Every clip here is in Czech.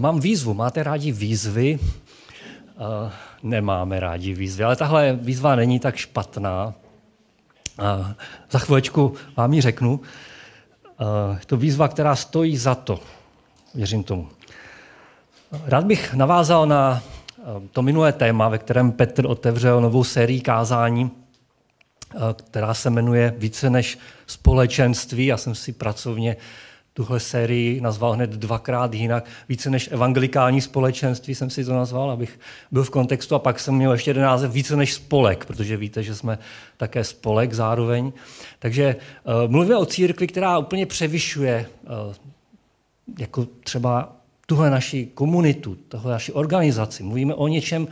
Mám výzvu. Máte rádi výzvy? Uh, nemáme rádi výzvy, ale tahle výzva není tak špatná. Uh, za chvílečku vám ji řeknu. Uh, to výzva, která stojí za to. Věřím tomu. Rád bych navázal na to minulé téma, ve kterém Petr otevřel novou sérii kázání, která se jmenuje Více než společenství. Já jsem si pracovně tuhle sérii nazval hned dvakrát jinak, více než evangelikální společenství jsem si to nazval, abych byl v kontextu a pak jsem měl ještě jeden název více než spolek, protože víte, že jsme také spolek zároveň. Takže uh, mluvíme o církvi, která úplně převyšuje uh, jako třeba tuhle naši komunitu, tuhle naši organizaci. Mluvíme o něčem,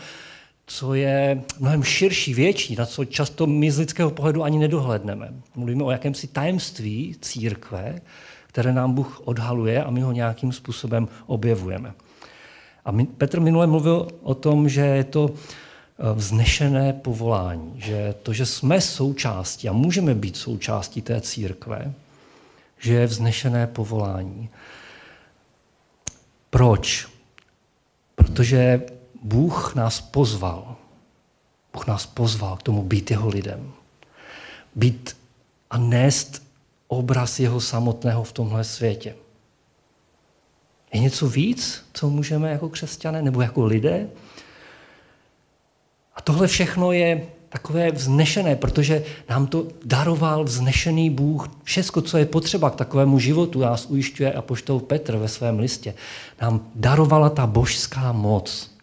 co je mnohem širší, větší, na co často my z lidského pohledu ani nedohledneme. Mluvíme o jakémsi tajemství církve, které nám Bůh odhaluje a my ho nějakým způsobem objevujeme. A Petr minule mluvil o tom, že je to eh, vznešené povolání, že to, že jsme součástí a můžeme být součástí té církve, že je vznešené povolání. Proč? Protože Bůh nás pozval. Bůh nás pozval k tomu být jeho lidem. Být a nést obraz jeho samotného v tomhle světě. Je něco víc, co můžeme jako křesťané nebo jako lidé? A tohle všechno je takové vznešené, protože nám to daroval vznešený Bůh. Všechno, co je potřeba k takovému životu, nás ujišťuje apoštol Petr ve svém listě. Nám darovala ta božská moc.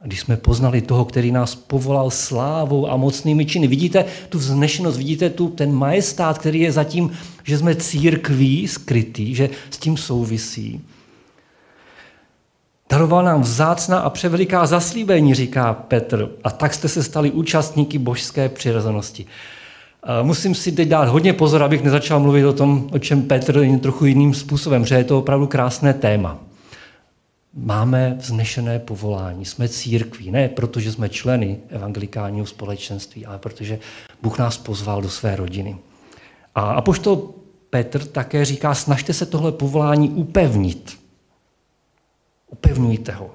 A když jsme poznali toho, který nás povolal slávou a mocnými činy, vidíte tu vznešenost, vidíte tu ten majestát, který je zatím, že jsme církví skrytý, že s tím souvisí. Daroval nám vzácná a převeliká zaslíbení, říká Petr, a tak jste se stali účastníky božské přirozenosti. Musím si teď dát hodně pozor, abych nezačal mluvit o tom, o čem Petr je trochu jiným způsobem, že je to opravdu krásné téma máme vznešené povolání, jsme církví, ne protože jsme členy evangelikálního společenství, ale protože Bůh nás pozval do své rodiny. A apoštol Petr také říká, snažte se tohle povolání upevnit. Upevňujte ho,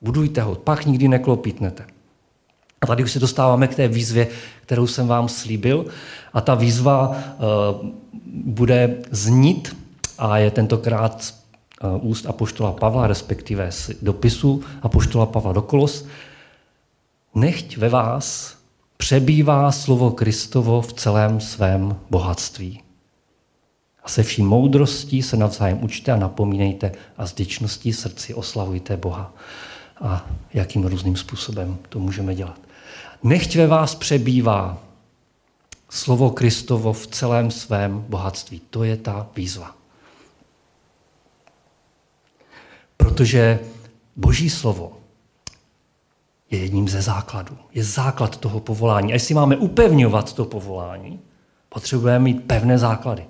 budujte ho, pak nikdy neklopítnete. A tady už se dostáváme k té výzvě, kterou jsem vám slíbil. A ta výzva uh, bude znít a je tentokrát úst apoštola Pavla, respektive z dopisu apoštola Pavla do Kolos, nechť ve vás přebývá slovo Kristovo v celém svém bohatství. A se vší moudrostí se navzájem učte a napomínejte a s děčností srdci oslavujte Boha. A jakým různým způsobem to můžeme dělat. Nechť ve vás přebývá slovo Kristovo v celém svém bohatství. To je ta výzva. Protože Boží slovo je jedním ze základů. Je základ toho povolání. A jestli máme upevňovat to povolání, potřebujeme mít pevné základy.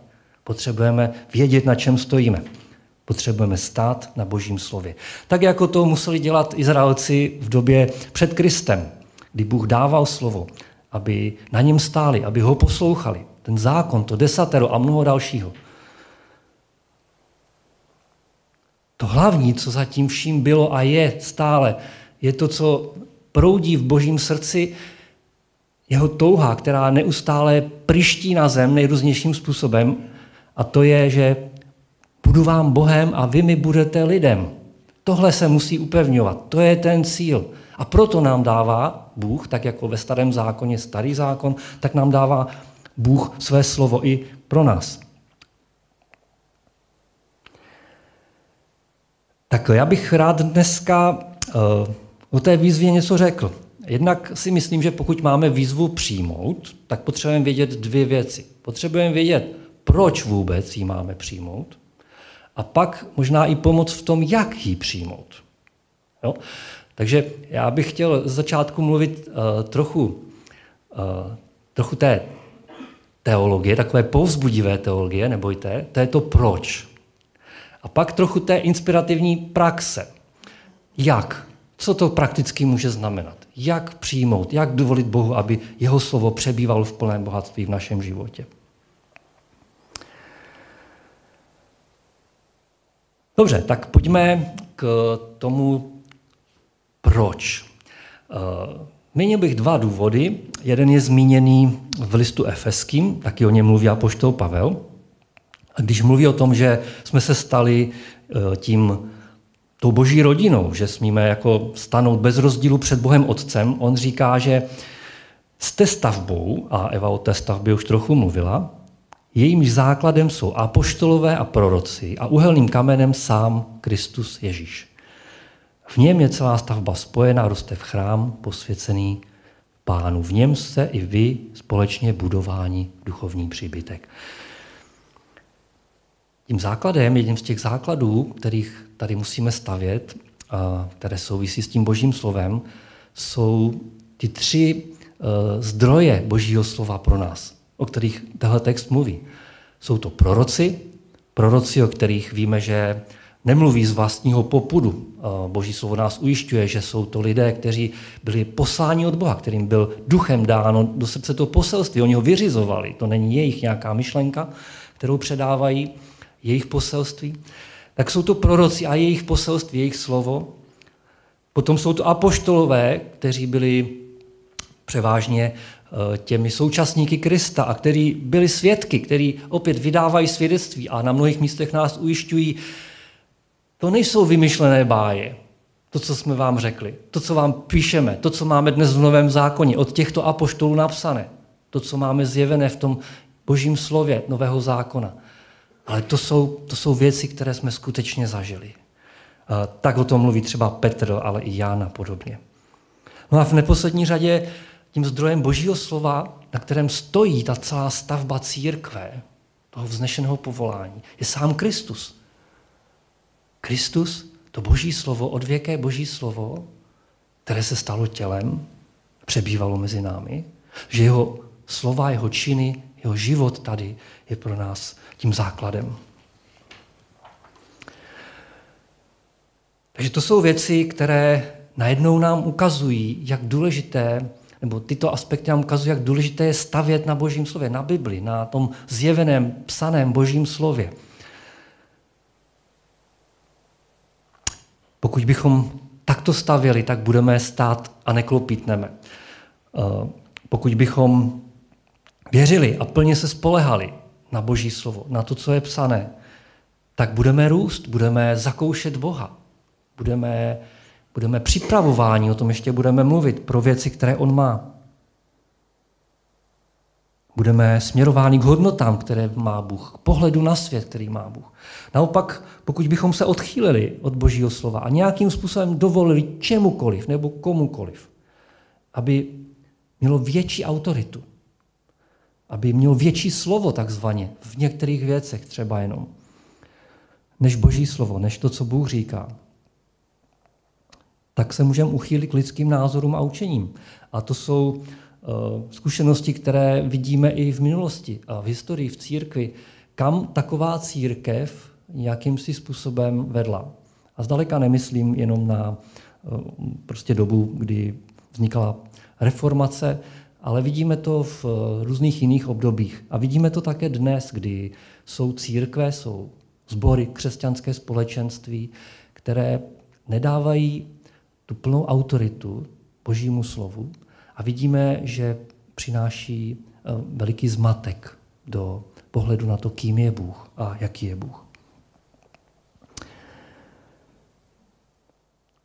Potřebujeme vědět, na čem stojíme. Potřebujeme stát na Božím slově. Tak jako to museli dělat Izraelci v době před Kristem, kdy Bůh dával slovo, aby na něm stáli, aby ho poslouchali. Ten zákon, to desatero a mnoho dalšího. To hlavní, co zatím vším bylo a je stále, je to, co proudí v božím srdci, jeho touha, která neustále priští na zem nejrůznějším způsobem, a to je, že budu vám Bohem a vy mi budete lidem. Tohle se musí upevňovat, to je ten cíl. A proto nám dává Bůh, tak jako ve starém zákoně starý zákon, tak nám dává Bůh své slovo i pro nás. Tak já bych rád dneska uh, o té výzvě něco řekl. Jednak si myslím, že pokud máme výzvu přijmout, tak potřebujeme vědět dvě věci. Potřebujeme vědět, proč vůbec ji máme přijmout, a pak možná i pomoct v tom, jak ji přijmout. Jo? Takže já bych chtěl z začátku mluvit uh, trochu, uh, trochu té teologie, takové povzbudivé teologie, nebojte, to je to proč. A pak trochu té inspirativní praxe. Jak? Co to prakticky může znamenat? Jak přijmout, jak dovolit Bohu, aby jeho slovo přebývalo v plném bohatství v našem životě? Dobře, tak pojďme k tomu, proč. Zmínil bych dva důvody. Jeden je zmíněný v listu Efeským, taky o něm mluví apoštol Pavel. A když mluví o tom, že jsme se stali eh, tím tou boží rodinou, že smíme jako stanout bez rozdílu před Bohem Otcem, on říká, že jste stavbou, a Eva o té stavbě už trochu mluvila, jejímž základem jsou apoštolové a proroci a uhelným kamenem sám Kristus Ježíš. V něm je celá stavba spojená, roste v chrám posvěcený pánu. V něm se i vy společně budování duchovní příbytek. Tím základem, jedním z těch základů, kterých tady musíme stavět, které souvisí s tím božím slovem, jsou ty tři uh, zdroje božího slova pro nás, o kterých tenhle text mluví. Jsou to proroci, proroci, o kterých víme, že nemluví z vlastního popudu. Boží slovo nás ujišťuje, že jsou to lidé, kteří byli posláni od Boha, kterým byl duchem dáno do srdce to poselství. Oni ho vyřizovali. To není jejich nějaká myšlenka, kterou předávají, jejich poselství. Tak jsou to proroci a jejich poselství, jejich slovo. Potom jsou to apoštolové, kteří byli převážně e, těmi současníky Krista a kteří byli svědky, kteří opět vydávají svědectví a na mnohých místech nás ujišťují, to nejsou vymyšlené báje, to, co jsme vám řekli, to, co vám píšeme, to, co máme dnes v Novém zákoně, od těchto apoštolů napsané, to, co máme zjevené v tom božím slově Nového zákona. Ale to jsou, to jsou věci, které jsme skutečně zažili. Tak o tom mluví třeba Petr, ale i Jána podobně. No a v neposlední řadě tím zdrojem božího slova, na kterém stojí ta celá stavba církve, toho vznešeného povolání, je sám Kristus. Kristus, to boží slovo, odvěké boží slovo, které se stalo tělem, přebývalo mezi námi, že jeho slova, jeho činy, jeho život tady je pro nás tím základem. Takže to jsou věci, které najednou nám ukazují, jak důležité, nebo tyto aspekty nám ukazují, jak důležité je stavět na božím slově, na Bibli, na tom zjeveném, psaném božím slově. Pokud bychom takto stavěli, tak budeme stát a neklopítneme. Eh, pokud bychom věřili a plně se spolehali na Boží slovo, na to, co je psané, tak budeme růst, budeme zakoušet Boha. Budeme, budeme připravováni, o tom ještě budeme mluvit, pro věci, které On má. Budeme směrováni k hodnotám, které má Bůh, k pohledu na svět, který má Bůh. Naopak, pokud bychom se odchýlili od Božího slova a nějakým způsobem dovolili čemukoliv nebo komukoliv, aby mělo větší autoritu, aby mělo větší slovo takzvaně v některých věcech třeba jenom, než Boží slovo, než to, co Bůh říká, tak se můžeme uchýlit k lidským názorům a učením. A to jsou Eh, zkušenosti, které vidíme i v minulosti a v historii, v církvi, kam taková církev nějakým si způsobem vedla. A zdaleka nemyslím jenom na eh, prostě dobu, kdy vznikala reformace, ale vidíme to v eh, různých jiných obdobích. A vidíme to také dnes, kdy jsou církve, jsou sbory, křesťanské společenství, které nedávají tu plnou autoritu božímu slovu, a vidíme, že přináší eh, veliký zmatek do pohledu na to, kým je Bůh a jaký je Bůh.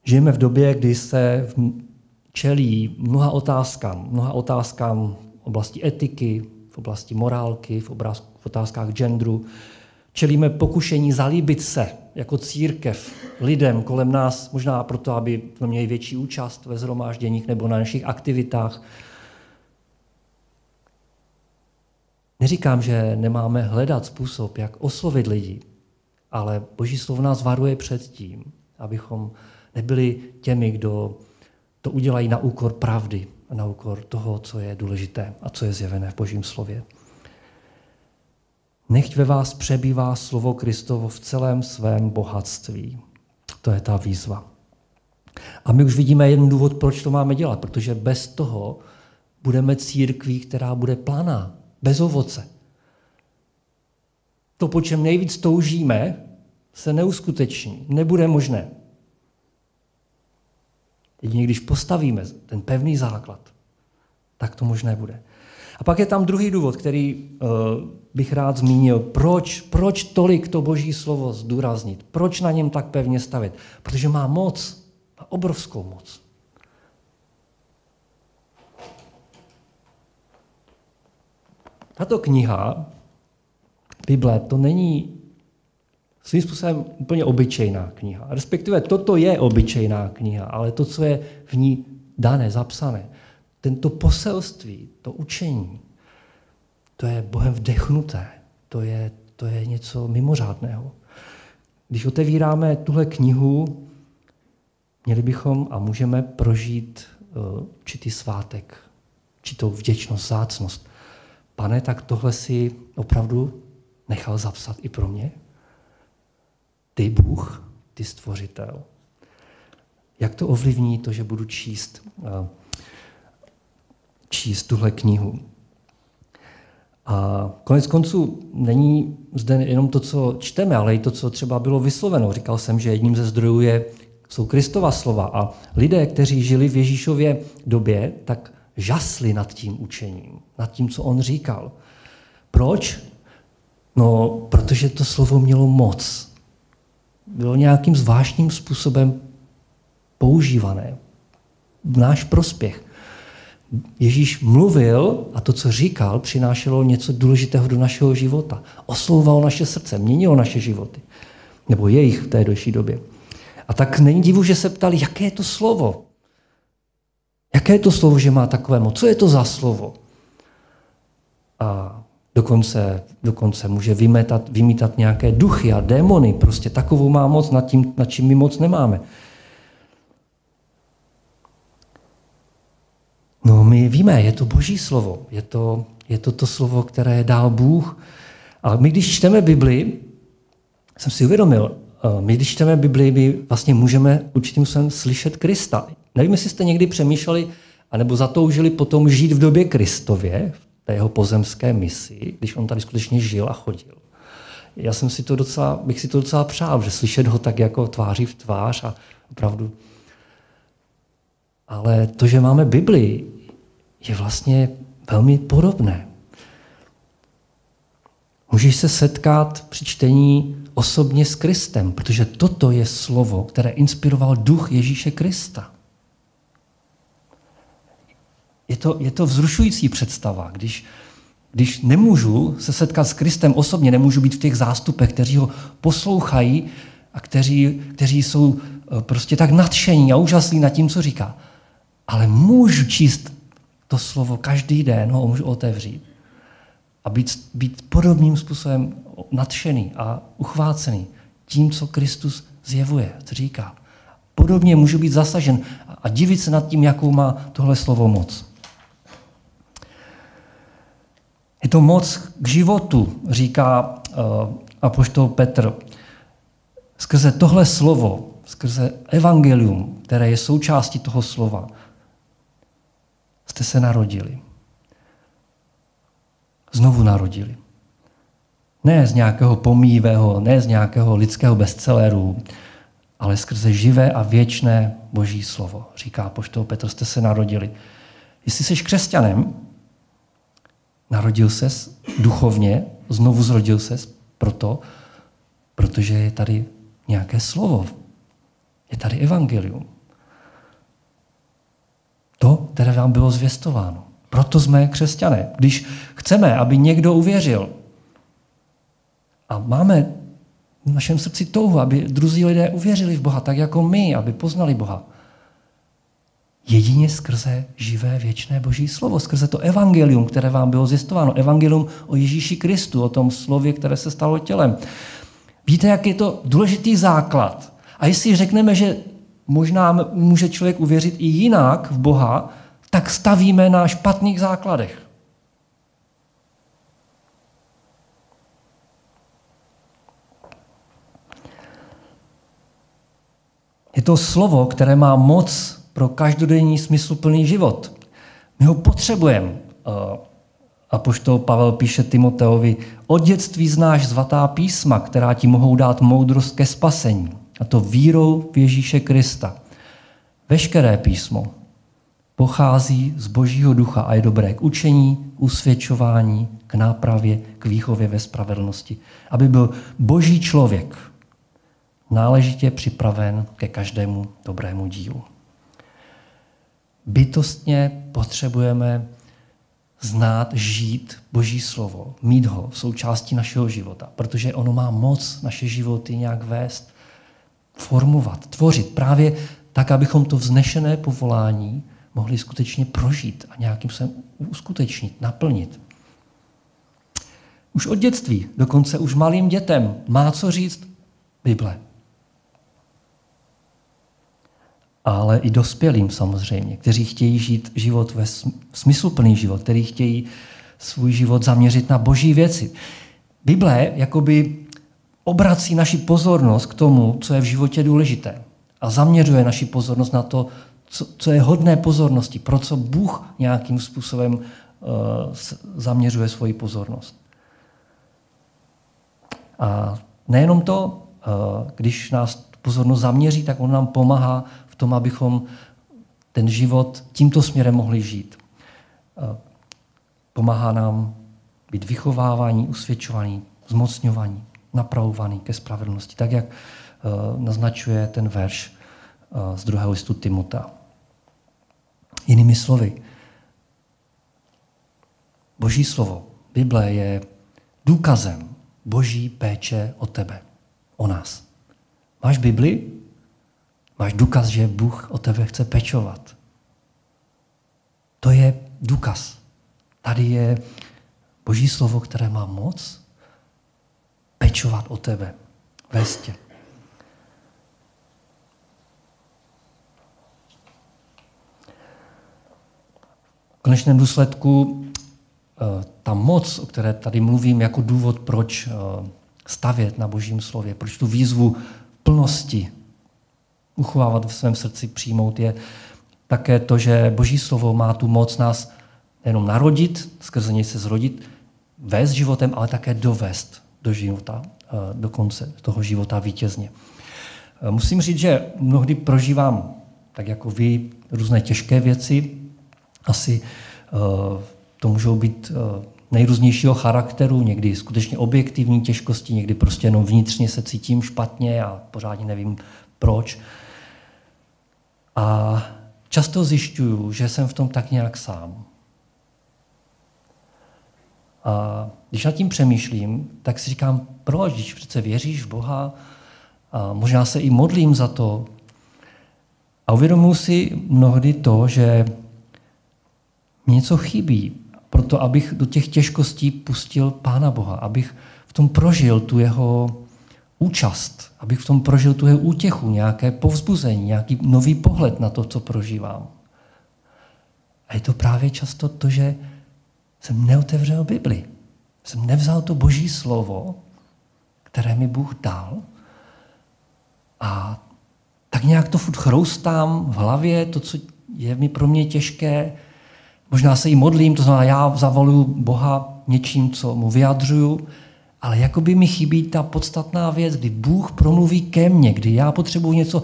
Žijeme v době, kdy se čelí mnoha otázkám, mnoha otázkám v oblasti etiky, v oblasti morálky, v, v otázkách genderu. Čelíme pokušení zalíbit se jako církev lidem kolem nás, možná proto, aby jsme měli větší účast ve zhromážděních nebo na našich aktivitách. Neříkám, že nemáme hledat způsob, jak oslovit lidi, ale Boží slovo nás varuje před tím, abychom nebyli těmi, kdo to udělají na úkor pravdy a na úkor toho, co je důležité a co je zjevené v Božím slově. Nechť ve vás přebývá slovo Kristovo v celém svém bohatství. To je ta výzva. A my už vidíme jeden důvod, proč to máme dělat, protože bez toho budeme církví, která bude planá, bez ovoce. To, po čem nejvíc toužíme, se neuskuteční, nebude možné. Jedině když postavíme ten pevný základ, tak to možné bude. A pak je tam druhý důvod, který uh, bych rád zmínil. Proč, proč tolik to boží slovo zdůraznit? Proč na něm tak pevně stavit? Protože má moc, má obrovskou moc. Tato kniha, Bible, to není svým způsobem úplně obyčejná kniha. Respektive toto je obyčejná kniha, ale to, co je v ní dané, zapsané, tento poselství, to učení, to je Bohem vdechnuté. To je, to je něco mimořádného. Když otevíráme tuhle knihu, měli bychom a můžeme prožít uh, určitý svátek, určitou vděčnost, zácnost. Pane, tak tohle si opravdu nechal zapsat i pro mě? Ty Bůh, ty stvořitel. Jak to ovlivní to, že budu číst, číst tuhle knihu? A konec konců není zde jenom to, co čteme, ale i to, co třeba bylo vysloveno. Říkal jsem, že jedním ze zdrojů je, jsou Kristova slova a lidé, kteří žili v Ježíšově době, tak žasli nad tím učením, nad tím, co on říkal. Proč? No, protože to slovo mělo moc. Bylo nějakým zvláštním způsobem používané v náš prospěch. Ježíš mluvil a to, co říkal, přinášelo něco důležitého do našeho života. Oslouvalo naše srdce, měnilo naše životy. Nebo jejich v té další době. A tak není divu, že se ptali, jaké je to slovo. Jaké je to slovo, že má takové moc? Co je to za slovo? A dokonce, dokonce může vymetat, vymítat nějaké duchy a démony. Prostě takovou má moc, nad, tím, nad čím my moc nemáme. No my víme, je to boží slovo, je to, je to to slovo, které dal Bůh. A my, když čteme Bibli, jsem si uvědomil, eh, my, když čteme Bibli, my vlastně můžeme určitým způsobem slyšet Krista. Nevím, jestli jste někdy přemýšleli, anebo zatoužili potom žít v době Kristově, té jeho pozemské misi, když on tady skutečně žil a chodil. Já jsem si to docela, bych si to docela přál, že slyšet ho tak jako tváří v tvář a opravdu. Ale to, že máme Bibli, je vlastně velmi podobné. Můžeš se setkat při čtení osobně s Kristem, protože toto je slovo, které inspiroval duch Ježíše Krista. Je to, je to vzrušující představa, když, když nemůžu se setkat s Kristem osobně, nemůžu být v těch zástupech, kteří ho poslouchají a kteří, kteří jsou eh, prostě tak nadšení a úžasní nad tím, co říká. Ale můžu číst to slovo každý den, ho můžu otevřít a být, být podobným způsobem nadšený a uchvácený tím, co Kristus zjevuje, co říká. Podobně můžu být zasažen a divit se nad tím, jakou má tohle slovo moc. Je to moc k životu, říká uh, apoštol Petr. Skrze tohle slovo, skrze evangelium, které je součástí toho slova, jste se narodili. Znovu narodili. Ne z nějakého pomývého, ne z nějakého lidského bestselleru, ale skrze živé a věčné Boží slovo. Říká poštol Petr, jste se narodili. Jestli jsi křesťanem, narodil ses duchovně, znovu zrodil ses proto, protože je tady nějaké slovo. Je tady evangelium to, které vám bylo zvěstováno. Proto jsme křesťané. Když chceme, aby někdo uvěřil a máme v našem srdci touhu, aby druzí lidé uvěřili v Boha, tak jako my, aby poznali Boha, jedině skrze živé věčné Boží slovo, skrze to evangelium, které vám bylo zjistováno, evangelium o Ježíši Kristu, o tom slově, které se stalo tělem. Víte, jak je to důležitý základ. A jestli řekneme, že možná může člověk uvěřit i jinak v Boha, tak stavíme na špatných základech. Je to slovo, které má moc pro každodenní smysluplný život. My ho potřebujeme. A poštol Pavel píše Timoteovi, od dětství znáš zvatá písma, která ti mohou dát moudrost ke spasení. A to vírou v Ježíše Krista. Veškeré písmo pochází z Božího ducha a je dobré k učení, k usvědčování, k nápravě, k výchově ve spravedlnosti. Aby byl Boží člověk náležitě připraven ke každému dobrému dílu. Bytostně potřebujeme znát, žít Boží slovo, mít ho v součástí našeho života, protože ono má moc naše životy nějak vést, formovat, tvořit právě tak, abychom to vznešené povolání mohli skutečně prožít a nějakým se uskutečnit, naplnit. Už od dětství, dokonce už malým dětem, má co říct Bible. Ale i dospělým samozřejmě, kteří chtějí žít život ve smysluplný život, kteří chtějí svůj život zaměřit na boží věci. Bible jakoby obrací naši pozornost k tomu, co je v životě důležité a zaměřuje naši pozornost na to, co, co je hodné pozornosti, pro co Bůh nějakým způsobem uh, zaměřuje svoji pozornost. A nejenom to, uh, když nás pozornost zaměří, tak on nám pomáhá tom, abychom ten život tímto směrem mohli žít. Uh, pomáhá nám být vychovávání, usvědčovaný, zmocňovaní, napravovaný ke spravedlnosti, tak jak uh, naznačuje ten verš z druhého listu Timota. Jinými slovy, Boží slovo, Bible je důkazem Boží péče o tebe, o nás. Máš Bibli? Máš důkaz, že Bůh o tebe chce pečovat. To je důkaz. Tady je Boží slovo, které má moc pečovat o tebe, vést tě. konečném důsledku eh, ta moc, o které tady mluvím jako důvod, proč eh, stavět na božím slově, proč tu výzvu plnosti uchovávat v svém srdci, přijmout, je také to, že boží slovo má tu moc nás nejenom narodit, skrze něj se zrodit, vést životem, ale také dovést do života, eh, do konce toho života vítězně. Musím říct, že mnohdy prožívám, tak jako vy, různé těžké věci, asi uh, to můžou být nejrůznějšího charakteru, někdy skutečně objektivní těžkosti, někdy prostě jenom vnitřně se cítím špatně a pořádně nevím proč. A často zjišťuju, že jsem v tom tak nějak sám. A když nad tím přemýšlím, tak si říkám, proč, když přece věříš v Boha, a možná se i modlím za to. A uvědomuji si mnohdy to, že mě něco chybí, proto abych do těch těžkostí pustil Pána Boha, abych v tom prožil tu jeho účast, abych v tom prožil tu útěchu, nějaké povzbuzení, nějaký nový pohled na to, co prožívám. A je to právě často to, že jsem neotevřel Bibli. Jsem nevzal to boží slovo, které mi Bůh dal a tak nějak to furt chroustám v hlavě, to, co je mi pro mě těžké, Možná se jí modlím, to znamená, já zavoluju Boha něčím, co mu vyjadřuju, ale jako by mi chybí ta podstatná věc, kdy Bůh promluví ke mně, kdy já potřebuji něco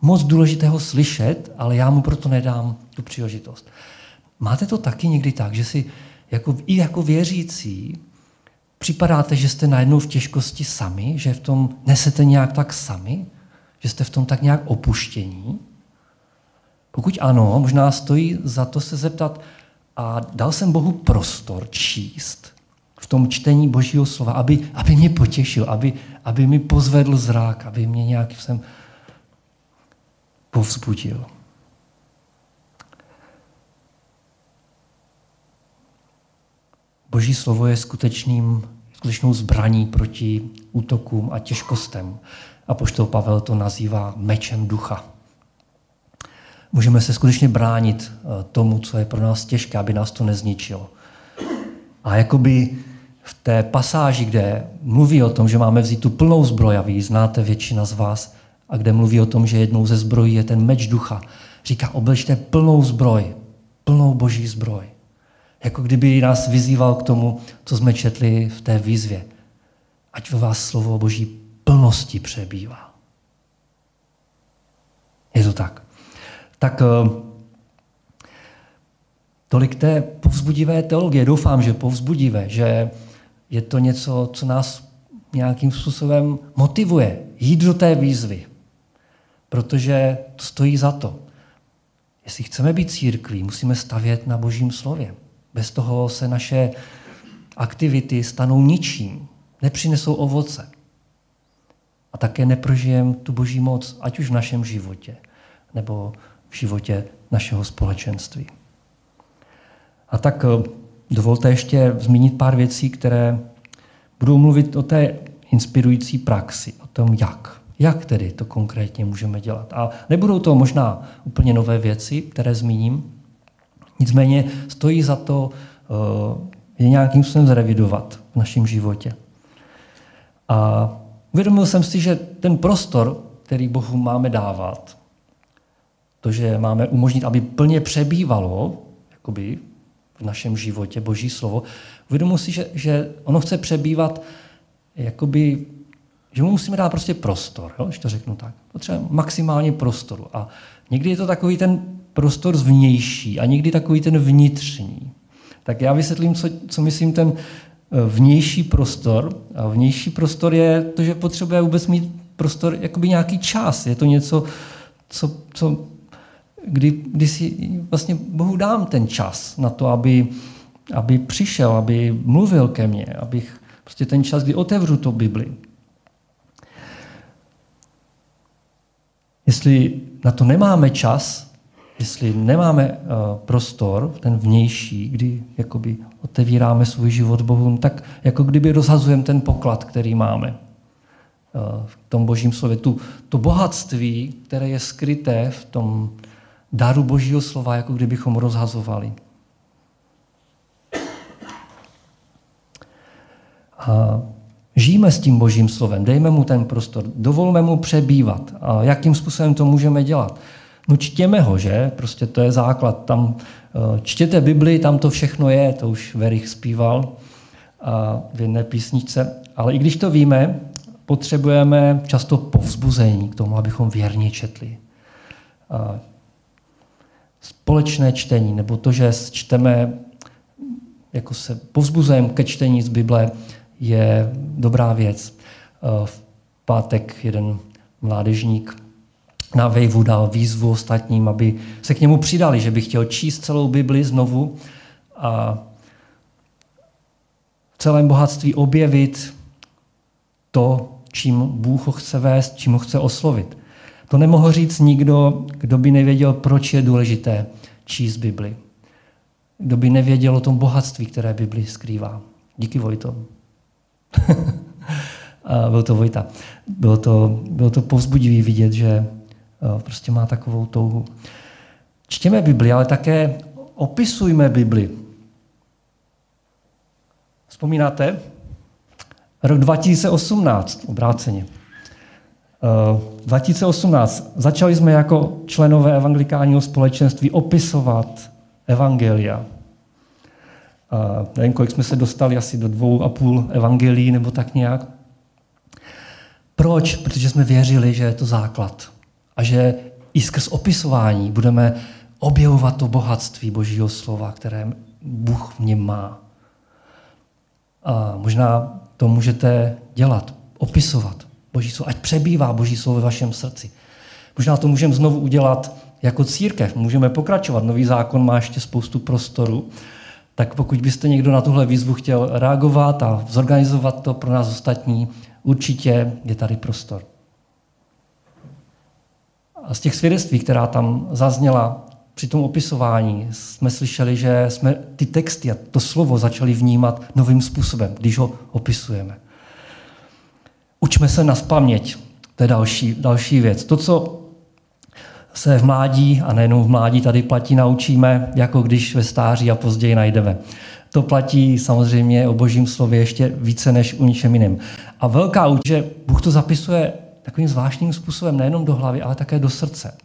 moc důležitého slyšet, ale já mu proto nedám tu příležitost. Máte to taky někdy tak, že si jako, i jako věřící připadáte, že jste najednou v těžkosti sami, že v tom nesete nějak tak sami, že jste v tom tak nějak opuštění? Pokud ano, možná stojí za to se zeptat, a dal jsem Bohu prostor číst v tom čtení Božího slova, aby, aby mě potěšil, aby, aby mi pozvedl zrák, aby mě nějak jsem povzbudil. Boží slovo je skutečným, skutečnou zbraní proti útokům a těžkostem. A poštol Pavel to nazývá mečem ducha můžeme se skutečně bránit eh, tomu, co je pro nás těžké, aby nás to nezničilo. A jakoby v té pasáži, kde mluví o tom, že máme vzít tu plnou zbroj, a vy znáte většina z vás, a kde mluví o tom, že jednou ze zbrojí je ten meč ducha, říká, oblečte plnou zbroj, plnou boží zbroj. Jako kdyby nás vyzýval k tomu, co jsme četli v té výzvě. Ať ve vás slovo Boží plnosti přebývá. Je to tak. Tak eh, tolik té povzbudivé teologie. Doufám, že povzbudivé, že je to něco, co nás nějakým způsobem motivuje jít do té výzvy. Protože to stojí za to. Jestli chceme být církví, musíme stavět na božím slově. Bez toho se naše aktivity stanou ničím, nepřinesou ovoce. A také neprožijeme tu boží moc, ať už v našem životě, nebo v životě našeho společenství. A tak eh, dovolte ještě zmínit pár věcí, které budou mluvit o té inspirující praxi, o tom jak. Jak tedy to konkrétně můžeme dělat? A nebudou to možná úplně nové věci, které zmíním, nicméně stojí za to uh, je nějakým způsobem zrevidovat v našem životě. A uvědomil jsem si, že ten prostor, který Bohu máme dávat, to, že máme umožnit, aby plně přebývalo jakoby, v našem životě Boží slovo, uvědomil si, že, že ono chce přebývat jakoby že mu musíme dát prostě prostor, jo, když to řeknu tak. Potřebujeme maximálně prostoru. A někdy je to takový ten prostor zvnější a někdy takový ten vnitřní. Tak já vysvětlím, co, co myslím ten eh, vnější prostor. A vnější prostor je to, že potřebuje vůbec mít prostor, jakoby nějaký čas. Je to něco, co, co kdy, kdy si vlastně Bohu dám ten čas na to, aby, aby přišel, aby mluvil ke mně, abych prostě ten čas, kdy otevřu to Bibli. Jestli na to nemáme čas, jestli nemáme uh, prostor, ten vnější, kdy jakoby otevíráme svůj život Bohu, tak jako kdyby rozhazujeme ten poklad, který máme uh, v tom božím slově. Tu, to bohatství, které je skryté v tom daru božího slova, jako kdybychom rozhazovali. A Žijeme s tím božím slovem, dejme mu ten prostor, dovolme mu přebývat. A jakým způsobem to můžeme dělat? No čtěme ho, že? Prostě to je základ. Tam eh, čtěte Bibli, tam to všechno je, to už Verich zpíval a v jedné písničce. Ale i když to víme, potřebujeme často povzbuzení k tomu, abychom věrně četli. A společné čtení, nebo to, že čteme, jako se povzbuzujeme ke čtení z Bible, je dobrá věc. Eh, v pátek jeden mládežník na Vejvu dal výzvu ostatním, aby se k němu přidali, že by chtěl číst celou Bibli znovu a v celém bohatství objevit to, čím Bůh ho chce vést, čím ho chce oslovit. To nemohl říct nikdo, kdo by nevěděl, proč je důležité číst Bibli. Kdo by nevěděl o tom bohatství, které Bibli skrývá. Díky Vojto. byl to Vojta. Bylo to, bylo to povzbudivý vidět, že eh, prostě má takovou touhu. Čtěme Bibli, ale také opisujme Bibli. Vzpomínáte? Rok 2018, obráceně. 2018 eh, začali jsme jako členové evangelikálního společenství opisovat evangelia a nevím, kolik jsme se dostali, asi do dvou a půl evangelií nebo tak nějak. Proč? Protože jsme věřili, že je to základ. A že i skrz opisování budeme objevovat to bohatství Božího slova, které Bůh v něm má. A možná to můžete dělat, opisovat Boží slovo, ať přebývá Boží slovo ve vašem srdci. Možná to můžeme znovu udělat jako církev, můžeme pokračovat. Nový zákon má ještě spoustu prostoru, tak pokud byste někdo na tuhle výzvu chtěl reagovat a zorganizovat to pro nás ostatní, určitě je tady prostor. A z těch svědectví, která tam zazněla při tom opisování, jsme slyšeli, že jsme ty texty a to slovo začali vnímat novým způsobem, když ho opisujeme. Učme se na spaměť. To je další, další věc. To, co se v mládí, a nejenom v mládí, tady platí naučíme, jako když ve stáří a později najdeme. To platí samozřejmě o božím slově ještě více než u ničem jiném. A velká úč, že Bůh to zapisuje takovým zvláštním způsobem nejenom do hlavy, ale také do srdce.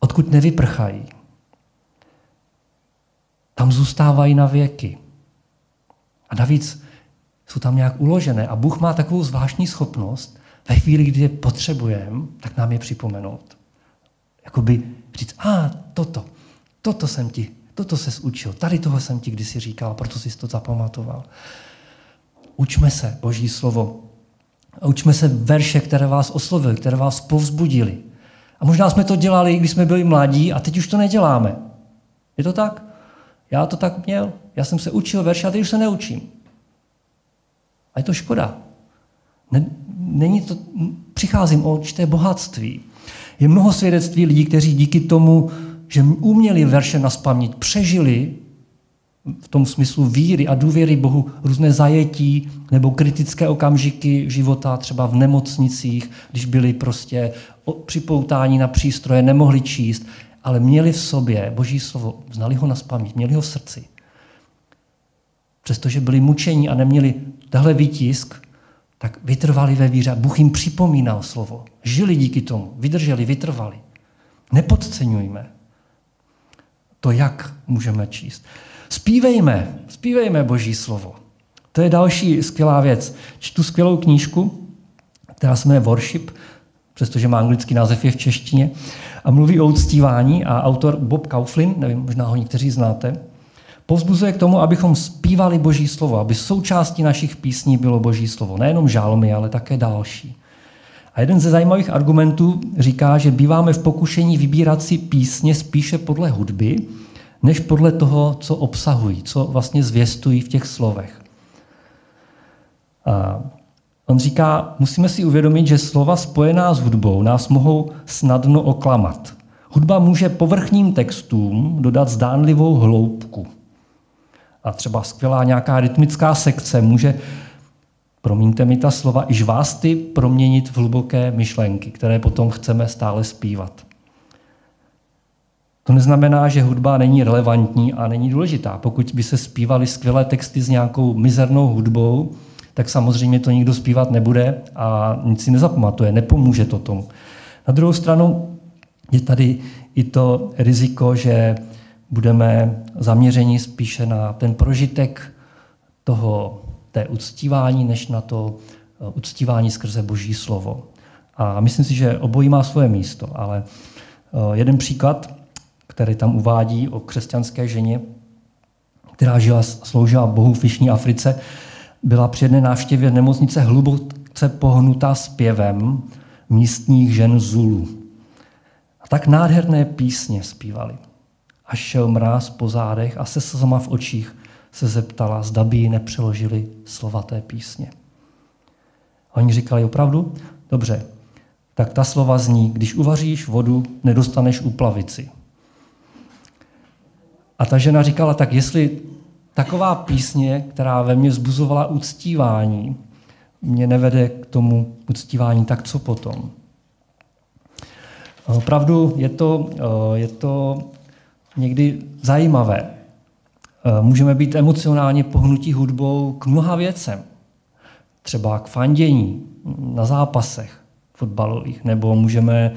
Odkud nevyprchají. tam zůstávají na věky. A navíc jsou tam nějak uložené. A Bůh má takovou zvláštní schopnost, ve chvíli, kdy je potřebujeme, tak nám je připomenout. Jakoby říct, a ah, toto, toto jsem ti, toto se učil, tady toho jsem ti kdysi říkal, proto jsi to zapamatoval. Učme se Boží slovo. A učme se verše, které vás oslovily, které vás povzbudili. A možná jsme to dělali, když jsme byli mladí a teď už to neděláme. Je to tak? Já to tak měl. Já jsem se učil verše a teď už se neučím. A je to škoda. Není to, přicházím o určité bohatství. Je mnoho svědectví lidí, kteří díky tomu, že uměli verše na spaměť, přežili v tom smyslu víry a důvěry Bohu různé zajetí nebo kritické okamžiky života, třeba v nemocnicích, když byli prostě připoutáni na přístroje, nemohli číst, ale měli v sobě Boží slovo, znali ho na měli ho v srdci. Přestože byli mučení a neměli tahle výtisk, tak vytrvali ve víře. Bůh jim připomínal slovo. Žili díky tomu, vydrželi, vytrvali. Nepodceňujme to, jak můžeme číst. Spívejme, spívejme Boží slovo. To je další skvělá věc. Čtu skvělou knížku, která se jmenuje Worship, přestože má anglický název je v češtině, a mluví o uctívání a autor Bob Kauflin, nevím, možná ho někteří znáte, povzbuzuje k tomu, abychom zpívali Boží slovo, aby součástí našich písní bylo Boží slovo. Nejenom žálmy, ale také další. A jeden ze zajímavých argumentů říká, že býváme v pokušení vybírat si písně spíše podle hudby, než podle toho, co obsahují, co vlastně zvěstují v těch slovech. A on říká, musíme si uvědomit, že slova spojená s hudbou nás mohou snadno oklamat. Hudba může povrchním textům dodat zdánlivou hloubku – a třeba skvělá nějaká rytmická sekce může, promiňte mi ta slova, i žvásty proměnit v hluboké myšlenky, které potom chceme stále zpívat. To neznamená, že hudba není relevantní a není důležitá. Pokud by se zpívaly skvělé texty s nějakou mizernou hudbou, tak samozřejmě to nikdo zpívat nebude a nic si nezapamatuje, nepomůže to tomu. Na druhou stranu je tady i to riziko, že budeme zaměřeni spíše na ten prožitek toho, té uctívání, než na to eh, uctívání skrze Boží slovo. A myslím si, že obojí má svoje místo, ale eh, jeden příklad, který tam uvádí o křesťanské ženě, která žila, sloužila Bohu v Jižní Africe, byla při jedné návštěvě nemocnice hluboce pohnutá zpěvem místních žen Zulu. A tak nádherné písně zpívali až šel mráz po zádech a se slzama v očích se zeptala, zda by jí nepřeložili slova té písně. A oni říkali opravdu, dobře, tak ta slova zní, když uvaříš vodu, nedostaneš úplavici. A ta žena říkala, tak jestli taková písně, která ve mně vzbuzovala uctívání, mě nevede k tomu uctívání, tak co potom? Opravdu je to, je to někdy zajímavé. Eh, můžeme být emocionálně pohnutí hudbou k mnoha věcem. Třeba k fandění na zápasech fotbalových, nebo můžeme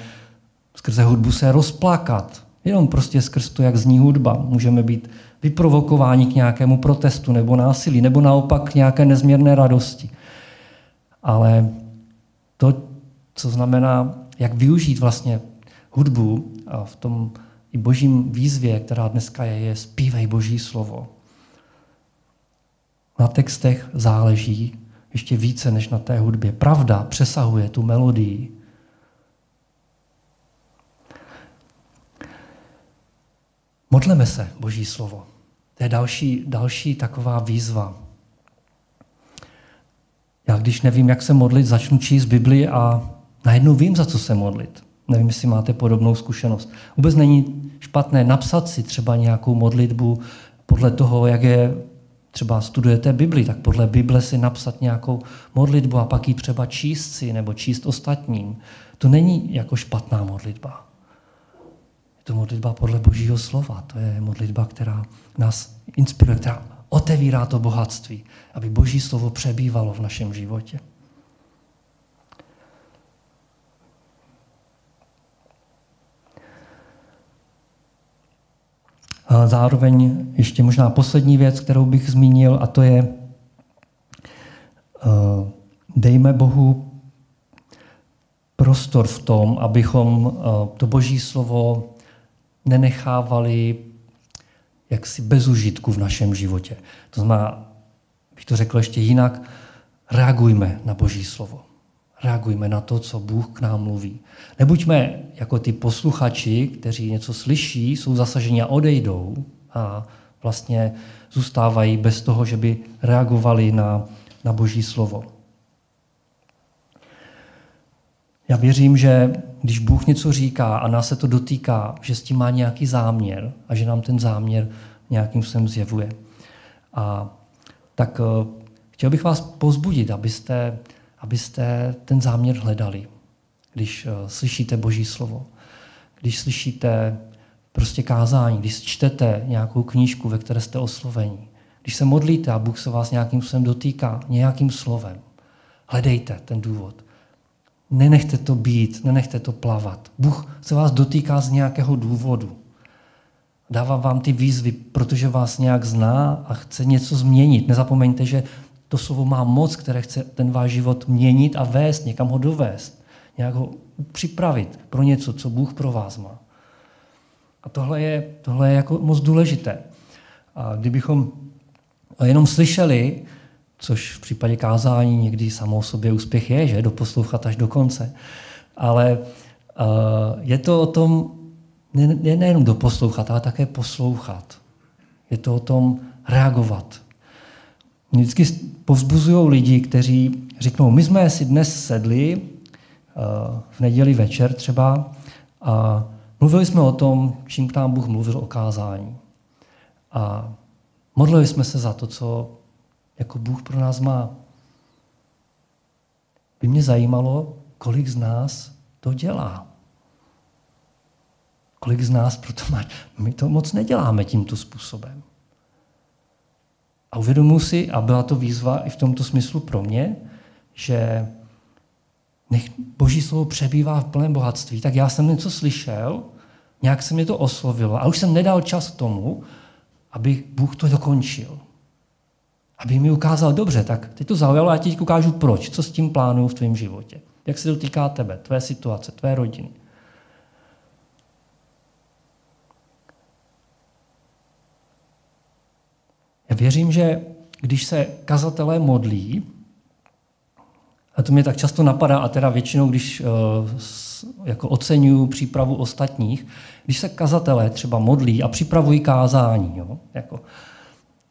skrze hudbu se rozplakat. Jenom prostě skrz to, jak zní hudba. Můžeme být vyprovokováni k nějakému protestu nebo násilí, nebo naopak k nějaké nezměrné radosti. Ale to, co znamená, jak využít vlastně hudbu a v tom i božím výzvě, která dneska je, je zpívej boží slovo. Na textech záleží ještě více než na té hudbě. Pravda přesahuje tu melodii. Modleme se boží slovo. To je další, další taková výzva. Já když nevím, jak se modlit, začnu číst Bibli a najednou vím, za co se modlit. Nevím, jestli máte podobnou zkušenost. Vůbec není špatné napsat si třeba nějakou modlitbu podle toho, jak je třeba studujete Bibli, tak podle Bible si napsat nějakou modlitbu a pak ji třeba číst si nebo číst ostatním. To není jako špatná modlitba. Je to modlitba podle Božího slova. To je modlitba, která nás inspiruje, která otevírá to bohatství, aby Boží slovo přebývalo v našem životě. Zároveň ještě možná poslední věc, kterou bych zmínil, a to je, dejme Bohu prostor v tom, abychom to boží slovo nenechávali jaksi bez užitku v našem životě. To znamená, bych to řekl ještě jinak, reagujme na Boží slovo. Reagujme na to, co Bůh k nám mluví. Nebuďme jako ty posluchači, kteří něco slyší, jsou zasaženi a odejdou a vlastně zůstávají bez toho, že by reagovali na, na Boží slovo. Já věřím, že když Bůh něco říká a nás se to dotýká, že s tím má nějaký záměr a že nám ten záměr nějakým způsobem zjevuje. A tak eh, chtěl bych vás pozbudit, abyste, abyste ten záměr hledali, když eh, slyšíte Boží slovo, když slyšíte prostě kázání, když čtete nějakou knížku, ve které jste oslovení, když se modlíte a Bůh se vás nějakým způsobem dotýká, nějakým slovem, hledejte ten důvod. Nenechte to být, nenechte to plavat. Bůh se vás dotýká z nějakého důvodu. Dává vám ty výzvy, protože vás nějak zná a chce něco změnit. Nezapomeňte, že to slovo má moc, které chce ten váš život měnit a vést, někam ho dovést. Nějak ho připravit pro něco, co Bůh pro vás má. A tohle je, tohle je jako moc důležité. A kdybychom jenom slyšeli, což v případě kázání někdy samo o sobě úspěch je, že doposlouchat až do konce. Ale uh, je to o tom ne, ne, nejenom doposlouchat, ale také poslouchat. Je to o tom reagovat. Vždycky povzbuzují lidi, kteří řeknou, my jsme si dnes sedli uh, v neděli večer třeba a mluvili jsme o tom, čím k nám Bůh mluvil o kázání. A modlili jsme se za to, co jako Bůh pro nás má. By mě zajímalo, kolik z nás to dělá. Kolik z nás proto má. My to moc neděláme tímto způsobem. A uvědomuji si, a byla to výzva i v tomto smyslu pro mě, že nech Boží slovo přebývá v plném bohatství, tak já jsem něco slyšel, nějak se mě to oslovilo a už jsem nedal čas tomu, aby Bůh to dokončil aby mi ukázal, dobře, tak teď to zaujalo a já ti ukážu proč, co s tím plánuju v tvém životě. Jak se to týká tebe, tvé situace, tvé rodiny. Já věřím, že když se kazatelé modlí, a to mě tak často napadá, a teda většinou, když uh, jako oceňuju přípravu ostatních, když se kazatelé třeba modlí a připravují kázání, jo, jako,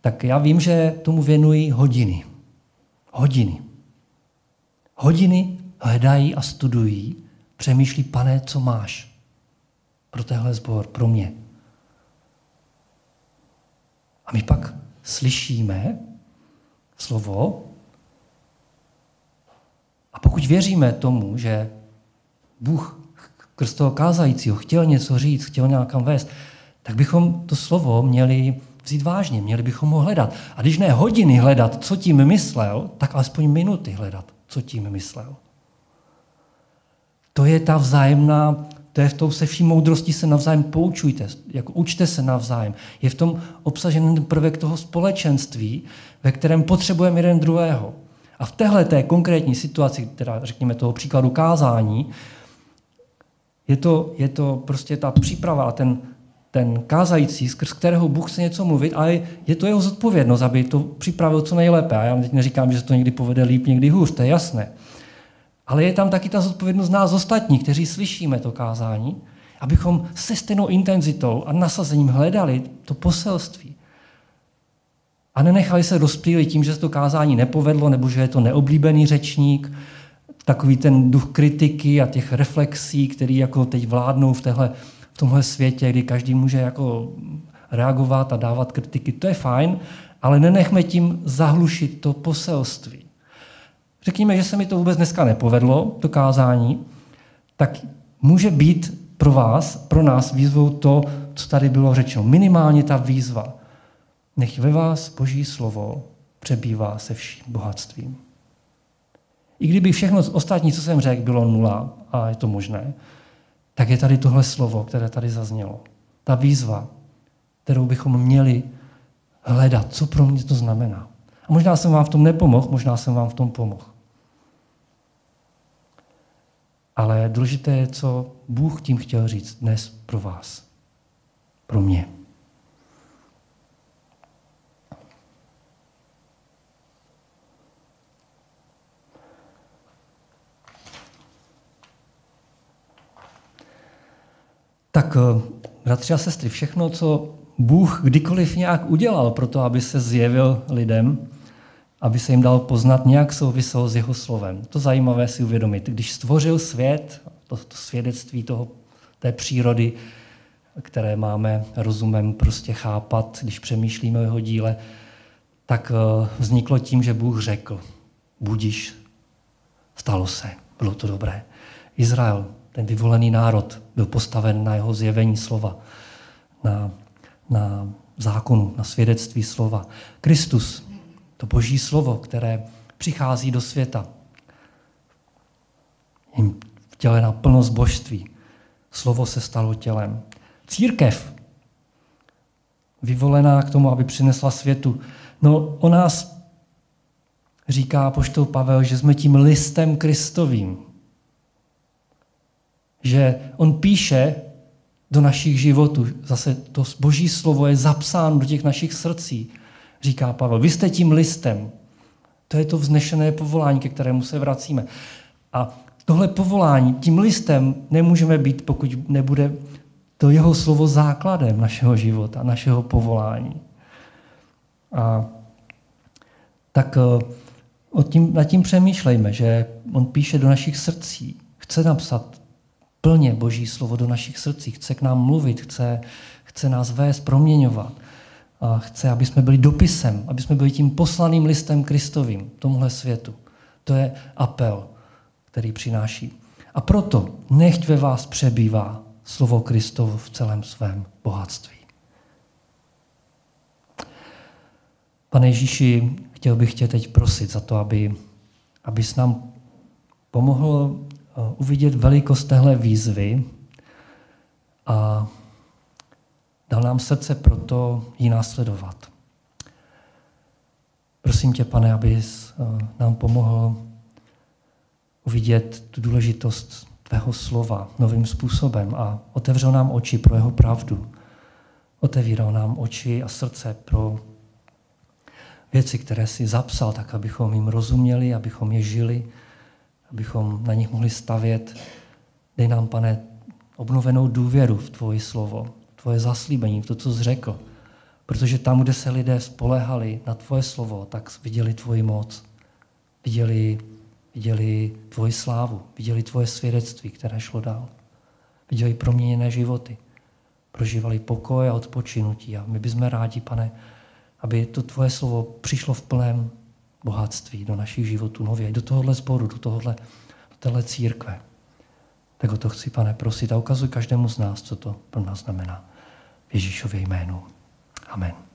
tak já vím, že tomu věnují hodiny. Hodiny. Hodiny hledají a studují, přemýšlí, pane, co máš pro tehle sbor, pro mě. A my pak slyšíme slovo a pokud věříme tomu, že Bůh krz toho kázajícího chtěl něco říct, chtěl nějakam vést, tak bychom to slovo měli vzít vážně, měli bychom ho hledat. A když ne hodiny hledat, co tím myslel, tak alespoň minuty hledat, co tím myslel. To je ta vzájemná, to je v tom se vší moudrosti se navzájem poučujte, jako učte se navzájem. Je v tom obsažen prvek toho společenství, ve kterém potřebujeme jeden druhého. A v téhle té konkrétní situaci, teda řekněme toho příkladu kázání, je to, je to prostě ta příprava a ten, ten kázající, skrz kterého Bůh chce něco mluvit, ale je to jeho zodpovědnost, aby to připravil co nejlépe. A já teď neříkám, že se to někdy povede líp, někdy hůř, to je jasné. Ale je tam taky ta zodpovědnost nás ostatních, kteří slyšíme to kázání, abychom se stejnou intenzitou a nasazením hledali to poselství. A nenechali se rozptýlit tím, že se to kázání nepovedlo, nebo že je to neoblíbený řečník, takový ten duch kritiky a těch reflexí, který jako teď vládnou v téhle v tomhle světě, kdy každý může jako reagovat a dávat kritiky, to je fajn, ale nenechme tím zahlušit to poselství. Řekněme, že se mi to vůbec dneska nepovedlo, to kázání, tak může být pro vás, pro nás výzvou to, co tady bylo řečeno. Minimálně ta výzva. Nech ve vás Boží slovo přebývá se vším bohatstvím. I kdyby všechno ostatní, co jsem řekl, bylo nula, a je to možné, tak je tady tohle slovo, které tady zaznělo. Ta výzva. kterou bychom měli hledat, co pro mě to znamená. A možná jsem vám v tom nepomohl, možná jsem vám v tom pomohl. Ale důležité je, co Bůh tím chtěl říct dnes pro vás, pro mě. Tak, eh, bratři a sestry, všechno, co Bůh kdykoliv nějak udělal pro to, aby se zjevil lidem, aby se jim dal poznat, nějak souvisel s jeho slovem. To zajímavé si uvědomit. Když stvořil svět, to, to svědectví toho, té přírody, které máme rozumem prostě chápat, když přemýšlíme o jeho díle, tak eh, vzniklo tím, že Bůh řekl, budíš, stalo se, bylo to dobré. Izrael, ten vyvolený národ, byl postaven na jeho zjevení slova, na, na zákonu, na svědectví slova. Kristus, to boží slovo, které přichází do světa, jim vtělená plnost božství. Slovo se stalo tělem. Církev, vyvolená k tomu, aby přinesla světu. No, o nás říká poštol Pavel, že jsme tím listem Kristovým. Že on píše do našich životů. Zase to boží slovo je zapsáno do těch našich srdcí, říká Pavel. Vy jste tím listem. To je to vznešené povolání, ke kterému se vracíme. A tohle povolání, tím listem nemůžeme být, pokud nebude to jeho slovo základem našeho života, našeho povolání. A tak eh, o tím, nad tím přemýšlejme, že on píše do našich srdcí. Chce napsat plně Boží slovo do našich srdcí, chce k nám mluvit, chce, chce nás vést, proměňovat. A chce, aby jsme byli dopisem, aby jsme byli tím poslaným listem Kristovým tomuhle světu. To je apel, který přináší. A proto nechť ve vás přebývá slovo Kristovo v celém svém bohatství. Pane Ježíši, chtěl bych tě teď prosit za to, aby, abys nám pomohl Eh, uvidět velikost téhle výzvy a dal nám srdce pro to ji následovat. Prosím tě, pane, abys eh, nám pomohl uvidět tu důležitost tvého slova novým způsobem a otevřel nám oči pro jeho pravdu. Otevíral nám oči a srdce pro věci, které si zapsal, tak abychom jim rozuměli, abychom je žili, abychom na nich mohli stavět. Dej nám, pane, obnovenou důvěru v tvoje slovo, tvoje zaslíbení, v to, co jsi řekl. Protože tam, kde se lidé spolehali na tvoje slovo, tak viděli tvoji moc. Viděli, viděli tvoji slávu, viděli tvoje svědectví, které šlo dál. Viděli proměněné životy. Prožívali pokoj a odpočinutí. A my bychom rádi, pane, aby to tvoje slovo přišlo v plném bohatství do našich životů nově, do tohohle sboru, do tohohle, do téhle církve. Tak o to chci, pane, prosit a ukazuj každému z nás, co to pro nás znamená. Ježíšově jménu. Amen.